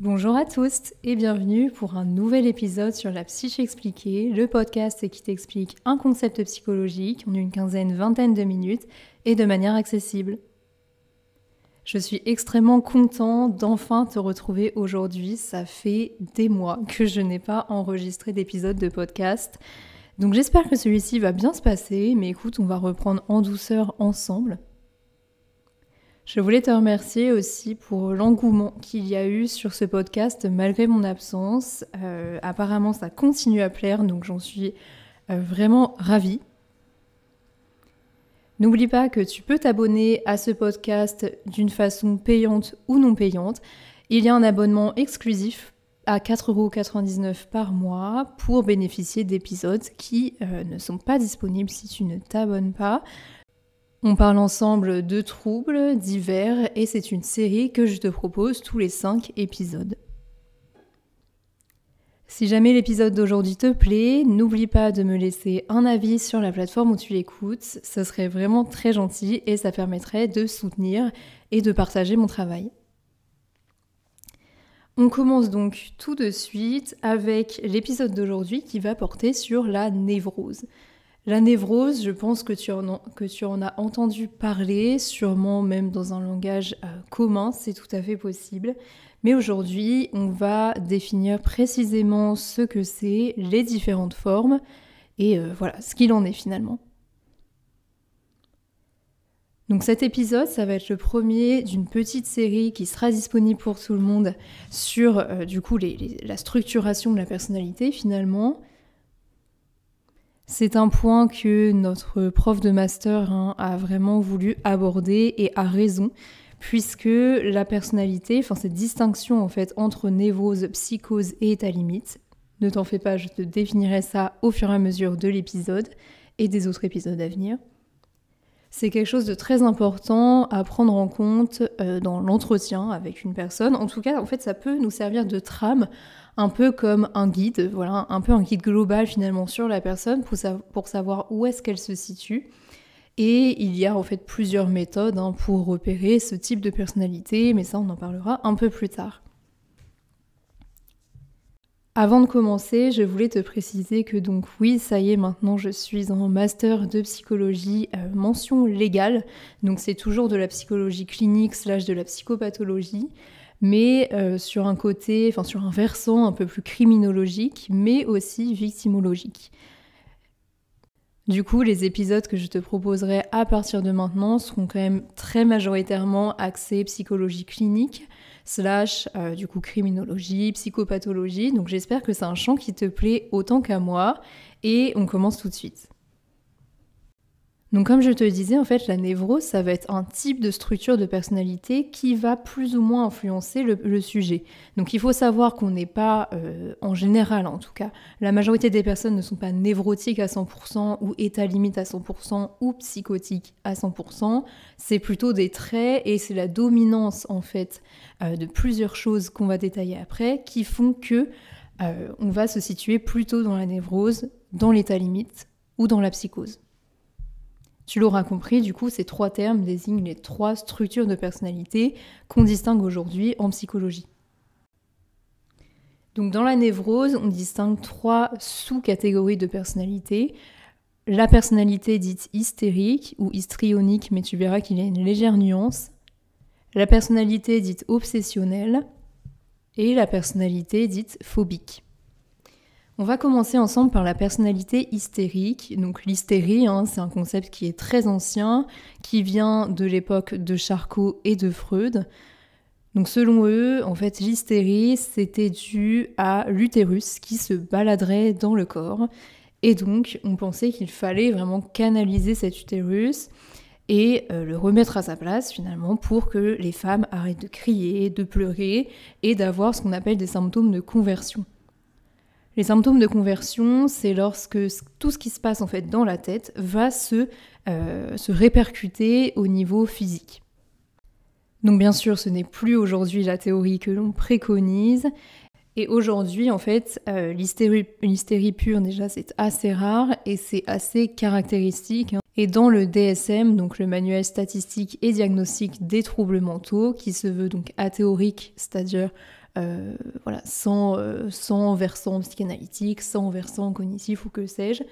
Bonjour à tous et bienvenue pour un nouvel épisode sur la psyché expliquée, le podcast qui t'explique un concept psychologique en une quinzaine, vingtaine de minutes et de manière accessible. Je suis extrêmement content d'enfin te retrouver aujourd'hui. Ça fait des mois que je n'ai pas enregistré d'épisode de podcast. Donc j'espère que celui-ci va bien se passer, mais écoute, on va reprendre en douceur ensemble. Je voulais te remercier aussi pour l'engouement qu'il y a eu sur ce podcast malgré mon absence. Euh, apparemment, ça continue à plaire, donc j'en suis euh, vraiment ravie. N'oublie pas que tu peux t'abonner à ce podcast d'une façon payante ou non payante. Il y a un abonnement exclusif à 4,99€ par mois pour bénéficier d'épisodes qui euh, ne sont pas disponibles si tu ne t'abonnes pas. On parle ensemble de troubles divers et c'est une série que je te propose tous les 5 épisodes. Si jamais l'épisode d'aujourd'hui te plaît, n'oublie pas de me laisser un avis sur la plateforme où tu l'écoutes, ce serait vraiment très gentil et ça permettrait de soutenir et de partager mon travail. On commence donc tout de suite avec l'épisode d'aujourd'hui qui va porter sur la névrose. La névrose, je pense que tu, en, as entendu parler, sûrement même dans un langage euh, commun, c'est tout à fait possible. Mais aujourd'hui, on va définir précisément ce que c'est, les différentes formes, et euh, voilà, ce qu'il en est finalement. Donc cet épisode, ça va être le premier d'une petite série qui sera disponible pour tout le monde sur euh, du coup la structuration de la personnalité finalement, c'est un point que notre prof de master hein, a vraiment voulu aborder et a raison, puisque la personnalité, enfin cette distinction en fait entre névrose, psychose et état limite, ne t'en fais pas, je te définirai ça au fur et à mesure de l'épisode et des autres épisodes à venir. C'est quelque chose de très important à prendre en compte euh, dans l'entretien avec une personne. En tout cas, en fait, ça peut nous servir de trame un peu comme un guide, voilà, un peu un guide global finalement sur la personne pour, savoir où est-ce qu'elle se situe. Et il y a en fait plusieurs méthodes hein, pour repérer ce type de personnalité, mais ça on en parlera un peu plus tard. Avant de commencer, je voulais te préciser que donc oui, ça y est, maintenant je suis en master de psychologie euh, mention légale, donc c'est toujours de la psychologie clinique slash de la psychopathologie mais euh, sur un côté, enfin sur un versant un peu plus criminologique, mais aussi victimologique. Du coup, les épisodes que je te proposerai à partir de maintenant seront quand même très majoritairement axés psychologie clinique, slash euh, du coup criminologie, psychopathologie. Donc j'espère que c'est un champ qui te plaît autant qu'à moi. Et on commence tout de suite. Donc comme je te disais, en fait, la névrose, ça va être un type de structure de personnalité qui va plus ou moins influencer le, sujet. Donc il faut savoir qu'on n'est pas, euh, en général en tout cas, la majorité des personnes ne sont pas névrotiques à 100% ou état limite à 100% ou psychotiques à 100%. C'est plutôt des traits et c'est la dominance en fait euh, de plusieurs choses qu'on va détailler après qui font que euh, on va se situer plutôt dans la névrose, dans l'état limite ou dans la psychose. Tu l'auras compris, du coup, ces trois termes désignent les trois structures de personnalité qu'on distingue aujourd'hui en psychologie. Donc dans la névrose, on distingue trois sous-catégories de personnalité. La personnalité dite hystérique ou histrionique, mais tu verras qu'il y a une légère nuance. La personnalité dite obsessionnelle et la personnalité dite phobique. On va commencer ensemble par la personnalité hystérique. Donc l'hystérie, hein, c'est un concept qui est très ancien, qui vient de l'époque de Charcot et de Freud. Donc selon eux, en fait, l'hystérie, c'était dû à l'utérus qui se baladerait dans le corps. Et donc, on pensait qu'il fallait vraiment canaliser cet utérus et euh, le remettre à sa place finalement pour que les femmes arrêtent de crier, de pleurer et d'avoir ce qu'on appelle des symptômes de conversion. Les symptômes de conversion, c'est lorsque tout ce qui se passe en fait dans la tête va se, euh, se répercuter au niveau physique. Donc bien sûr, ce n'est plus aujourd'hui la théorie que l'on préconise. Et aujourd'hui, en fait, euh, l'hystérie pure, déjà, c'est assez rare et c'est assez caractéristique. Hein. Et dans le DSM, donc le manuel statistique et diagnostique des troubles mentaux, qui se veut donc athéorique, c'est-à-dire voilà, sans, sans versant psychanalytique, sans versant cognitif ou que sais-je.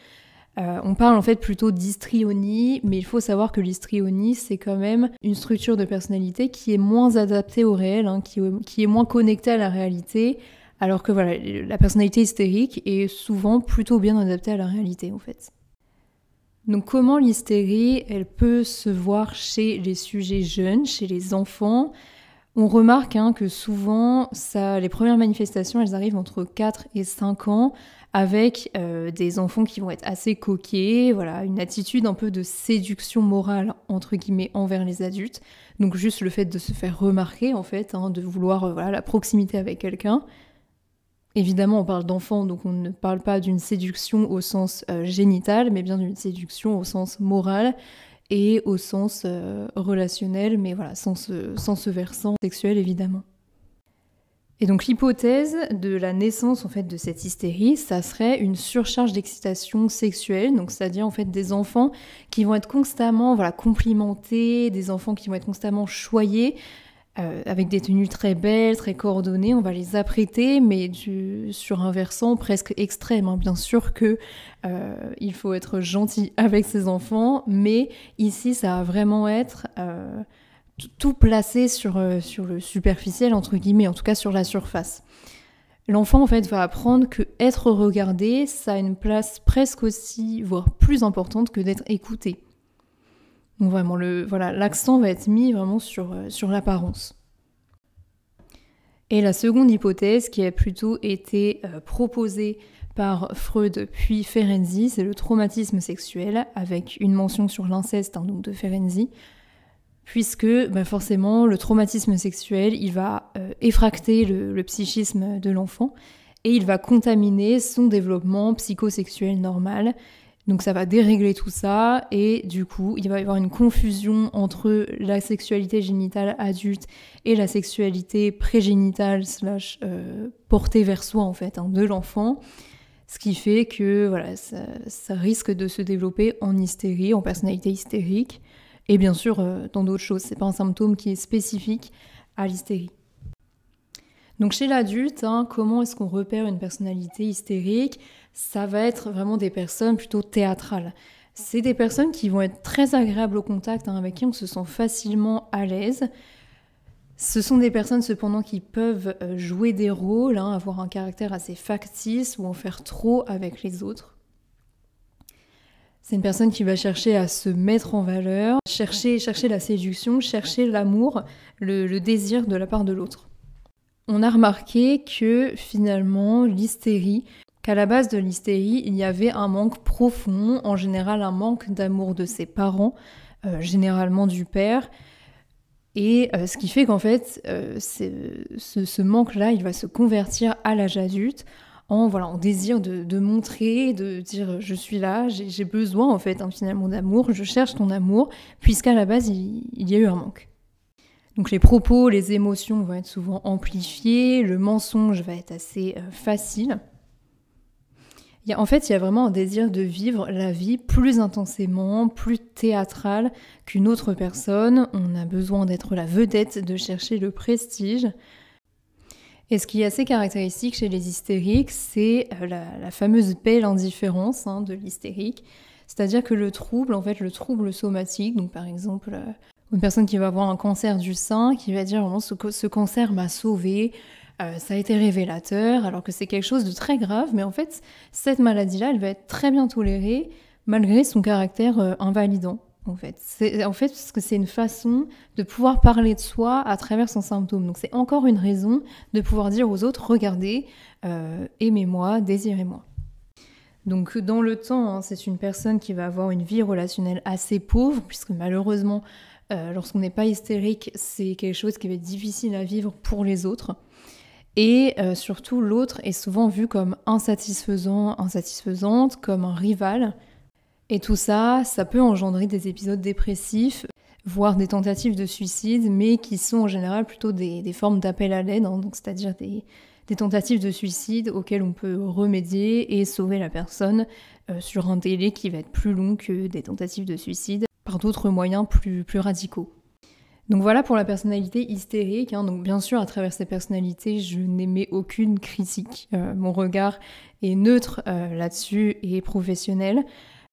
Euh, on parle en fait plutôt d'histrionie, mais il faut savoir que l'histrionie, c'est quand même une structure de personnalité qui est moins adaptée au réel, hein, qui, est moins connectée à la réalité, alors que voilà, la personnalité hystérique est souvent plutôt bien adaptée à la réalité en fait. Donc comment l'hystérie, elle peut se voir chez les sujets jeunes, chez les enfants? On remarque hein, que souvent, les premières manifestations, elles arrivent entre 4 et 5 ans, avec euh, des enfants qui vont être assez coquets, voilà, une attitude un peu de séduction morale entre guillemets envers les adultes. Donc juste le fait de se faire remarquer en fait, hein, de vouloir euh, voilà, la proximité avec quelqu'un. Évidemment, on parle d'enfants, donc on ne parle pas d'une séduction au sens euh, génital, mais bien d'une séduction au sens moral et au sens relationnel, mais sans ce versant sexuel évidemment. Et donc l'hypothèse de la naissance en fait de cette hystérie, ça serait une surcharge d'excitation sexuelle, donc c'est-à-dire en fait des enfants qui vont être constamment voilà complimentés, des enfants qui vont être constamment choyés euh, avec des tenues très belles, très coordonnées, on va les apprêter, mais sur un versant presque extrême. Hein. Bien sûr que euh, il faut être gentil avec ses enfants, mais ici ça va vraiment être euh, tout placé sur, euh, sur le superficiel, entre guillemets, en tout cas sur la surface. L'enfant, en fait, va apprendre que être regardé, ça a une place presque aussi, voire plus importante que d'être écouté. Donc vraiment, voilà, l'accent va être mis vraiment sur, euh, sur l'apparence. Et la seconde hypothèse qui a plutôt été euh, proposée par Freud puis Ferenczi, c'est le traumatisme sexuel, avec une mention sur l'inceste hein, de Ferenczi, puisque bah, forcément le traumatisme sexuel, il va euh, effracter le, psychisme de l'enfant et il va contaminer son développement psychosexuel normal. Donc ça va dérégler tout ça et du coup il va y avoir une confusion entre la sexualité génitale adulte et la sexualité prégénitale slash euh, portée vers soi en fait hein, de l'enfant. Ce qui fait que ça risque de se développer en hystérie, en personnalité hystérique et bien sûr euh, dans d'autres choses. C'est pas un symptôme qui est spécifique à l'hystérie. Donc chez l'adulte, hein, comment est-ce qu'on repère une personnalité hystérique? Ça va être vraiment des personnes plutôt théâtrales. C'est des personnes qui vont être très agréables au contact, hein, avec qui on se sent facilement à l'aise. Ce sont des personnes cependant qui peuvent euh, jouer des rôles, hein, avoir un caractère assez factice ou en faire trop avec les autres. C'est une personne qui va chercher à se mettre en valeur, chercher, chercher la séduction, chercher l'amour, le, désir de la part de l'autre. On a remarqué que finalement l'hystérie, qu'à la base de l'hystérie, il y avait un manque profond, en général un manque d'amour de ses parents, euh, généralement du père, et euh, ce qui fait qu'en fait, euh, ce manque-là, il va se convertir à l'âge adulte en voilà, en désir de, montrer, de dire je suis là, j'ai besoin en fait hein, finalement d'amour, je cherche ton amour, puisqu'à la base il, y a eu un manque. Donc les propos, les émotions vont être souvent amplifiées, le mensonge va être assez facile. Il y a, en fait, il y a vraiment un désir de vivre la vie plus intensément, plus théâtrale qu'une autre personne. On a besoin d'être la vedette, de chercher le prestige. Et ce qui est assez caractéristique chez les hystériques, c'est euh, la, fameuse belle indifférence hein, de l'hystérique. C'est-à-dire que le trouble, en fait, le trouble somatique, donc par exemple, euh, une personne qui va avoir un cancer du sein, qui va dire vraiment ce, ce cancer m'a sauvé, euh, ça a été révélateur, alors que c'est quelque chose de très grave, mais en fait, cette maladie-là, elle va être très bien tolérée malgré son caractère invalidant en fait. C'est, en fait, parce que c'est une façon de pouvoir parler de soi à travers son symptôme. Donc c'est encore une raison de pouvoir dire aux autres, regardez, euh, aimez-moi, désirez-moi. Donc dans le temps, hein, c'est une personne qui va avoir une vie relationnelle assez pauvre, puisque malheureusement, euh, lorsqu'on n'est pas hystérique, c'est quelque chose qui va être difficile à vivre pour les autres. Et euh, surtout, l'autre est souvent vu comme insatisfaisant, insatisfaisante, comme un rival, et tout ça, ça peut engendrer des épisodes dépressifs, voire des tentatives de suicide, mais qui sont en général plutôt des, formes d'appel à l'aide, hein, c'est-à-dire des, tentatives de suicide auxquelles on peut remédier et sauver la personne euh, sur un délai qui va être plus long que des tentatives de suicide par d'autres moyens plus radicaux. Donc voilà pour la personnalité hystérique. Hein. Donc bien sûr, à travers ces personnalités, je n'émets aucune critique. Euh, mon regard est neutre euh, là-dessus et professionnel.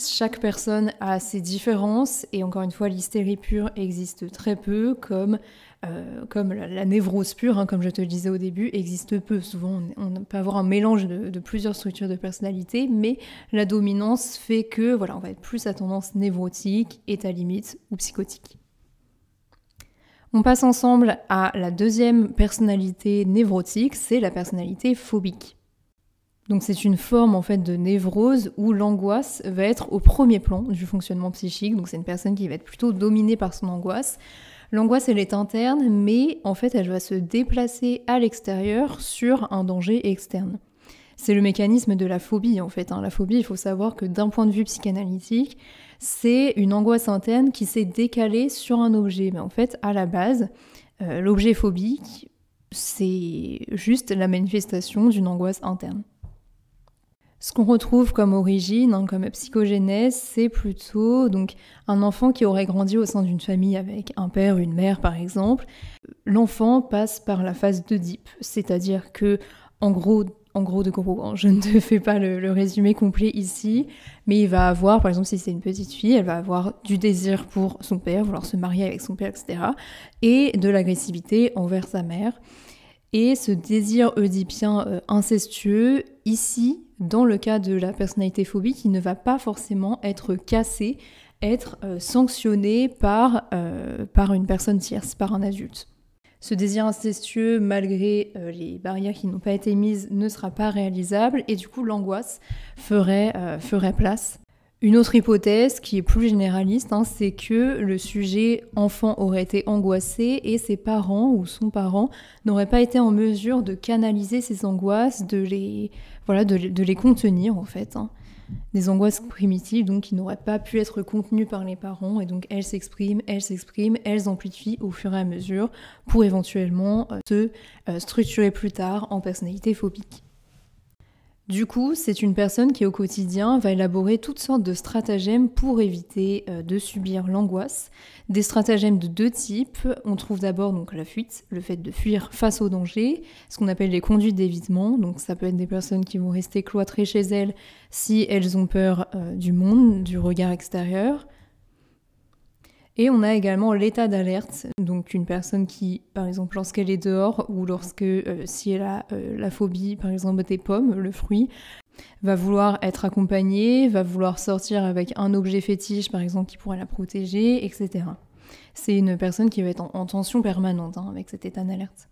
Chaque personne a ses différences et encore une fois, l'hystérie pure existe très peu, comme, euh, comme la, névrose pure, hein, comme je te le disais au début, existe peu. Souvent, on, peut avoir un mélange de, de, plusieurs structures de personnalité, mais la dominance fait que voilà, on va être plus à tendance névrotique, état limite ou psychotique. On passe ensemble à la deuxième personnalité névrotique, c'est la personnalité phobique. Donc c'est une forme en fait de névrose où l'angoisse va être au premier plan du fonctionnement psychique. Donc c'est une personne qui va être plutôt dominée par son angoisse. L'angoisse elle est interne, mais en fait elle va se déplacer à l'extérieur sur un danger externe. C'est le mécanisme de la phobie en fait. Hein. La phobie, il faut savoir que d'un point de vue psychanalytique, c'est une angoisse interne qui s'est décalée sur un objet. Mais en fait, à la base, euh, l'objet phobique, c'est juste la manifestation d'une angoisse interne. Ce qu'on retrouve comme origine, hein, comme psychogénèse, c'est plutôt donc un enfant qui aurait grandi au sein d'une famille avec un père, une mère par exemple. L'enfant passe par la phase d'Oedipe, c'est-à-dire que en gros en gros de gros. Hein. Je ne te fais pas le, résumé complet ici, mais il va avoir, par exemple, si c'est une petite fille, elle va avoir du désir pour son père, vouloir se marier avec son père, etc. Et de l'agressivité envers sa mère. Et ce désir oedipien euh, incestueux, ici, dans le cas de la personnalité phobique, il ne va pas forcément être cassé, être euh, sanctionné par, euh, par une personne tierce, par un adulte. Ce désir incestueux, malgré euh, les barrières qui n'ont pas été mises, ne sera pas réalisable et du coup l'angoisse ferait, euh, place. Une autre hypothèse qui est plus généraliste, hein, c'est que le sujet enfant aurait été angoissé et ses parents ou son parent n'auraient pas été en mesure de canaliser ses angoisses, de les, voilà, de, de les contenir en fait. Hein des angoisses primitives donc qui n'auraient pas pu être contenues par les parents et donc elles s'expriment, elles s'expriment, elles amplifient au fur et à mesure pour éventuellement euh, se euh, structurer plus tard en personnalité phobique. Du coup, c'est une personne qui au quotidien va élaborer toutes sortes de stratagèmes pour éviter euh, de subir l'angoisse. Des stratagèmes de deux types. On trouve d'abord donc la fuite, le fait de fuir face au danger, ce qu'on appelle les conduites d'évitement. Donc ça peut être des personnes qui vont rester cloîtrées chez elles si elles ont peur euh, du monde, du regard extérieur. Et on a également l'état d'alerte, donc une personne qui, par exemple, lorsqu'elle est dehors ou lorsque, euh, si elle a euh, la phobie, par exemple, des pommes, le fruit, va vouloir être accompagnée, va vouloir sortir avec un objet fétiche, par exemple, qui pourrait la protéger, etc. C'est une personne qui va être en, tension permanente hein, avec cet état d'alerte.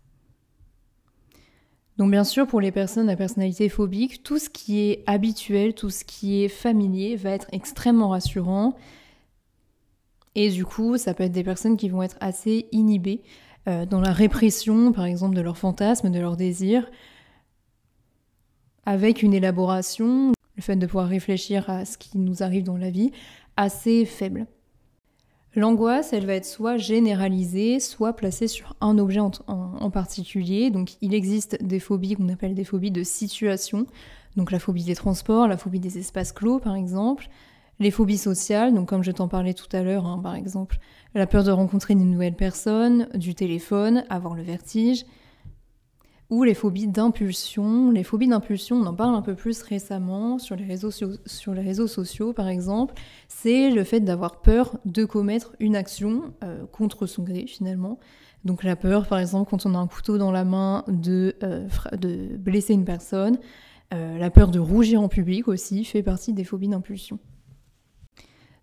Donc bien sûr, pour les personnes à personnalité phobique, tout ce qui est habituel, tout ce qui est familier va être extrêmement rassurant et du coup, ça peut être des personnes qui vont être assez inhibées euh, dans la répression, par exemple, de leurs fantasmes, de leurs désirs, avec une élaboration, le fait de pouvoir réfléchir à ce qui nous arrive dans la vie, assez faible. L'angoisse, elle va être soit généralisée, soit placée sur un objet en, en particulier. Donc il existe des phobies qu'on appelle des phobies de situation. Donc la phobie des transports, la phobie des espaces clos par exemple, les phobies sociales, donc comme je t'en parlais tout à l'heure, hein, par exemple, la peur de rencontrer une nouvelle personne, du téléphone, avoir le vertige, ou les phobies d'impulsion. Les phobies d'impulsion, on en parle un peu plus récemment sur les réseaux, sociaux, par exemple, c'est le fait d'avoir peur de commettre une action euh, contre son gré, finalement. Donc la peur, par exemple, quand on a un couteau dans la main, de, euh, de blesser une personne. Euh, la peur de rougir en public aussi fait partie des phobies d'impulsion.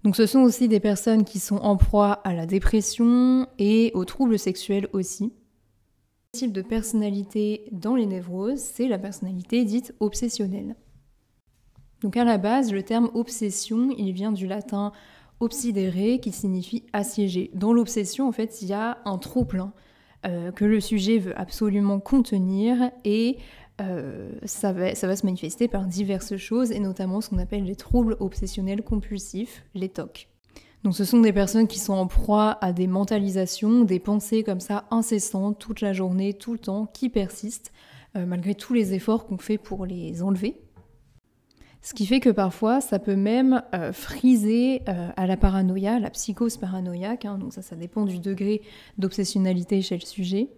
Donc ce sont aussi des personnes qui sont en proie à la dépression et aux troubles sexuels aussi. Le type de personnalité dans les névroses, c'est la personnalité dite obsessionnelle. Donc à la base, le terme obsession, il vient du latin obsidere qui signifie assiéger. Dans l'obsession, en fait, il y a un trop plein euh, que le sujet veut absolument contenir et euh, ça, va, se manifester par diverses choses, et notamment ce qu'on appelle les troubles obsessionnels compulsifs, les TOC. Donc ce sont des personnes qui sont en proie à des mentalisations, des pensées comme ça incessantes toute la journée, tout le temps, qui persistent, euh, malgré tous les efforts qu'on fait pour les enlever. Ce qui fait que parfois, ça peut même euh, friser à la paranoïa, la psychose paranoïaque. Hein. donc ça, ça dépend du degré d'obsessionnalité chez le sujet.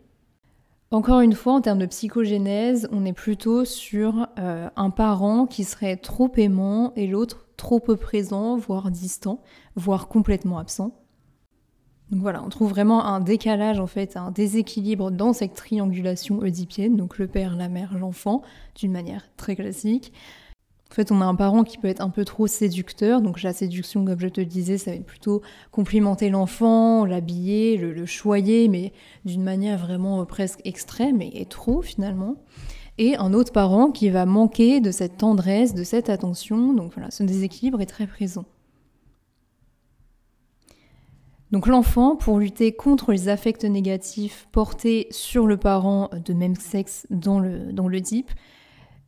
Encore une fois, en termes de psychogénèse, on est plutôt sur euh, un parent qui serait trop aimant et l'autre trop peu présent, voire distant, voire complètement absent. Donc voilà, on trouve vraiment un décalage en fait, un déséquilibre dans cette triangulation oedipienne, donc le père, la mère, l'enfant, d'une manière très classique. En fait, on a un parent qui peut être un peu trop séducteur. Donc la séduction, comme je te le disais, ça va être plutôt complimenter l'enfant, l'habiller, le, choyer, mais d'une manière vraiment euh, presque extrême et, trop finalement. Et un autre parent qui va manquer de cette tendresse, de cette attention. Donc voilà, ce déséquilibre est très présent. Donc l'enfant, pour lutter contre les affects négatifs portés sur le parent de même sexe dans le, dans le type,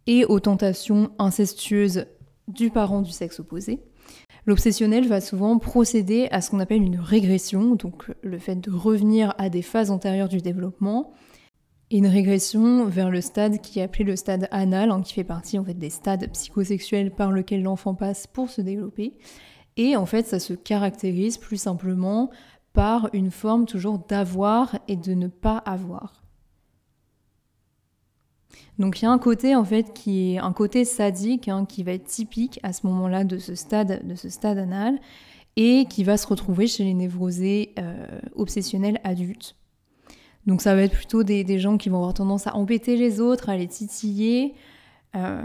et aux tentations incestueuses du parent du sexe opposé. L'obsessionnel va souvent procéder à ce qu'on appelle une régression, donc le fait de revenir à des phases antérieures du développement, une régression vers le stade qui est appelé le stade anal, hein, qui fait partie en fait des stades psychosexuels par lesquels l'enfant passe pour se développer. Et en fait, ça se caractérise plus simplement par une forme toujours d'avoir et de ne pas avoir. Donc il y a un côté en fait qui est un côté sadique hein, qui va être typique à ce moment-là de ce stade de ce stade anal et qui va se retrouver chez les névrosés euh, obsessionnels adultes. Donc ça va être plutôt des, gens qui vont avoir tendance à embêter les autres, à les titiller, euh,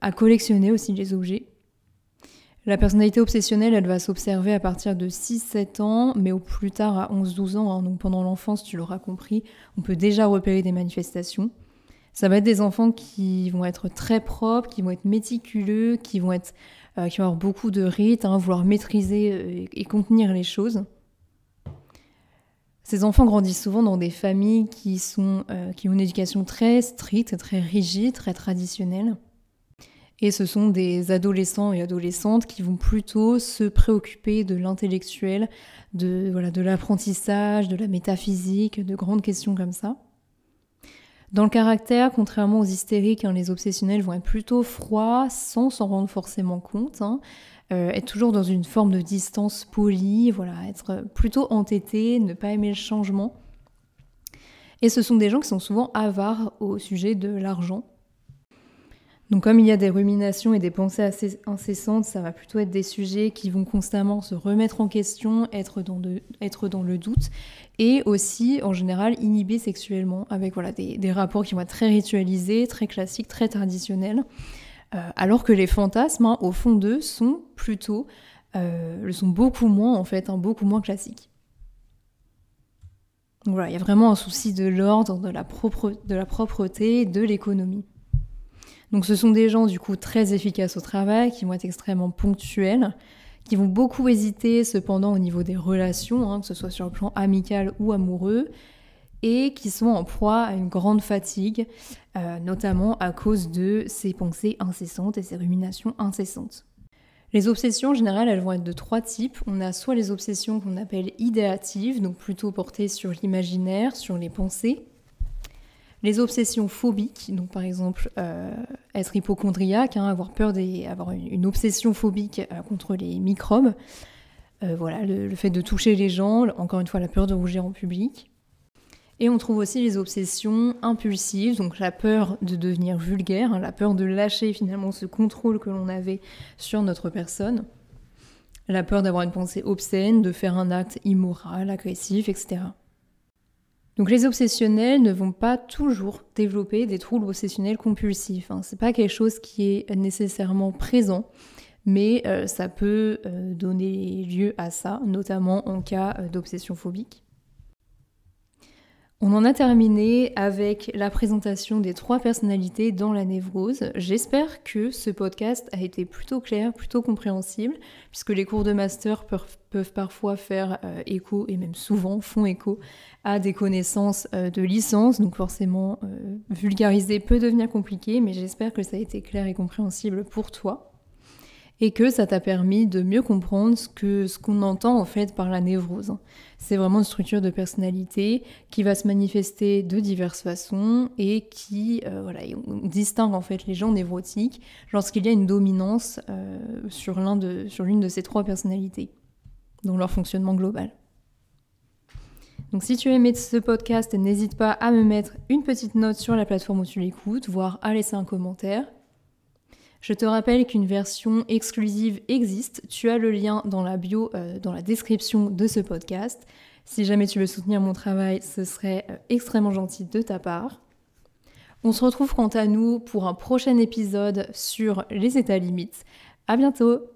à collectionner aussi les objets. La personnalité obsessionnelle, elle va s'observer à partir de 6-7 ans, mais au plus tard à 11-12 ans. Hein. donc pendant l'enfance, tu l'auras compris, on peut déjà repérer des manifestations. Ça va être des enfants qui vont être très propres, qui vont être méticuleux, qui vont, être, euh, qui vont avoir beaucoup de rites, hein, vouloir maîtriser euh, et contenir les choses. Ces enfants grandissent souvent dans des familles qui, sont, euh, qui ont une éducation très stricte, très rigide, très traditionnelle. Et ce sont des adolescents et adolescentes qui vont plutôt se préoccuper de l'intellectuel, de voilà, de l'apprentissage, de la métaphysique, de grandes questions comme ça. Dans le caractère, contrairement aux hystériques, hein, les obsessionnels vont être plutôt froids sans s'en rendre forcément compte. Hein. Euh, être toujours dans une forme de distance polie, voilà, être plutôt entêté, ne pas aimer le changement. Et ce sont des gens qui sont souvent avares au sujet de l'argent. Donc comme il y a des ruminations et des pensées assez incessantes, ça va plutôt être des sujets qui vont constamment se remettre en question, être dans, le doute, et aussi en général inhibés sexuellement, avec des, rapports qui vont être très ritualisés, très classiques, très traditionnels, euh, alors que les fantasmes, hein, au fond d'eux, sont plutôt, euh, sont beaucoup moins en fait, hein, beaucoup moins classiques. Donc voilà, il y a vraiment un souci de l'ordre, de la propreté, de l'économie. Donc ce sont des gens du coup très efficaces au travail, qui vont être extrêmement ponctuels, qui vont beaucoup hésiter cependant au niveau des relations, hein, que ce soit sur le plan amical ou amoureux, et qui sont en proie à une grande fatigue, euh, notamment à cause de ces pensées incessantes et ces ruminations incessantes. Les obsessions en général, elles vont être de trois types. On a soit les obsessions qu'on appelle idéatives, donc plutôt portées sur l'imaginaire, sur les pensées, les obsessions phobiques, donc par exemple euh, être hypochondriaque, hein, avoir peur des, avoir une, obsession phobique euh, contre les microbes, euh, voilà, le, fait de toucher les gens, encore une fois la peur de rougir en public. Et on trouve aussi les obsessions impulsives, donc la peur de devenir vulgaire, hein, la peur de lâcher finalement ce contrôle que l'on avait sur notre personne, la peur d'avoir une pensée obscène, de faire un acte immoral, agressif, etc. Donc les obsessionnels ne vont pas toujours développer des troubles obsessionnels compulsifs. Hein. C'est pas quelque chose qui est nécessairement présent, mais euh, ça peut euh, donner lieu à ça, notamment en cas euh, d'obsession phobique. On en a terminé avec la présentation des trois personnalités dans la névrose. J'espère que ce podcast a été plutôt clair, plutôt compréhensible, puisque les cours de master peuvent, parfois faire euh, écho, et même souvent font écho, à des connaissances euh, de licence, donc forcément euh, vulgariser peut devenir compliqué, mais j'espère que ça a été clair et compréhensible pour toi. Et que ça t'a permis de mieux comprendre ce que ce qu'on entend en fait par la névrose. C'est vraiment une structure de personnalité qui va se manifester de diverses façons et qui euh, voilà, distingue en fait les gens névrotiques lorsqu'il y a une dominance euh, sur l'une de ces trois personnalités dans leur fonctionnement global. Donc si tu as ce podcast, n'hésite pas à me mettre une petite note sur la plateforme où tu l'écoutes, voire à laisser un commentaire. Je te rappelle qu'une version exclusive existe. Tu as le lien dans la bio, euh, dans la description de ce podcast. Si jamais tu veux soutenir mon travail, ce serait euh, extrêmement gentil de ta part. On se retrouve quant à nous pour un prochain épisode sur les états limites. À bientôt!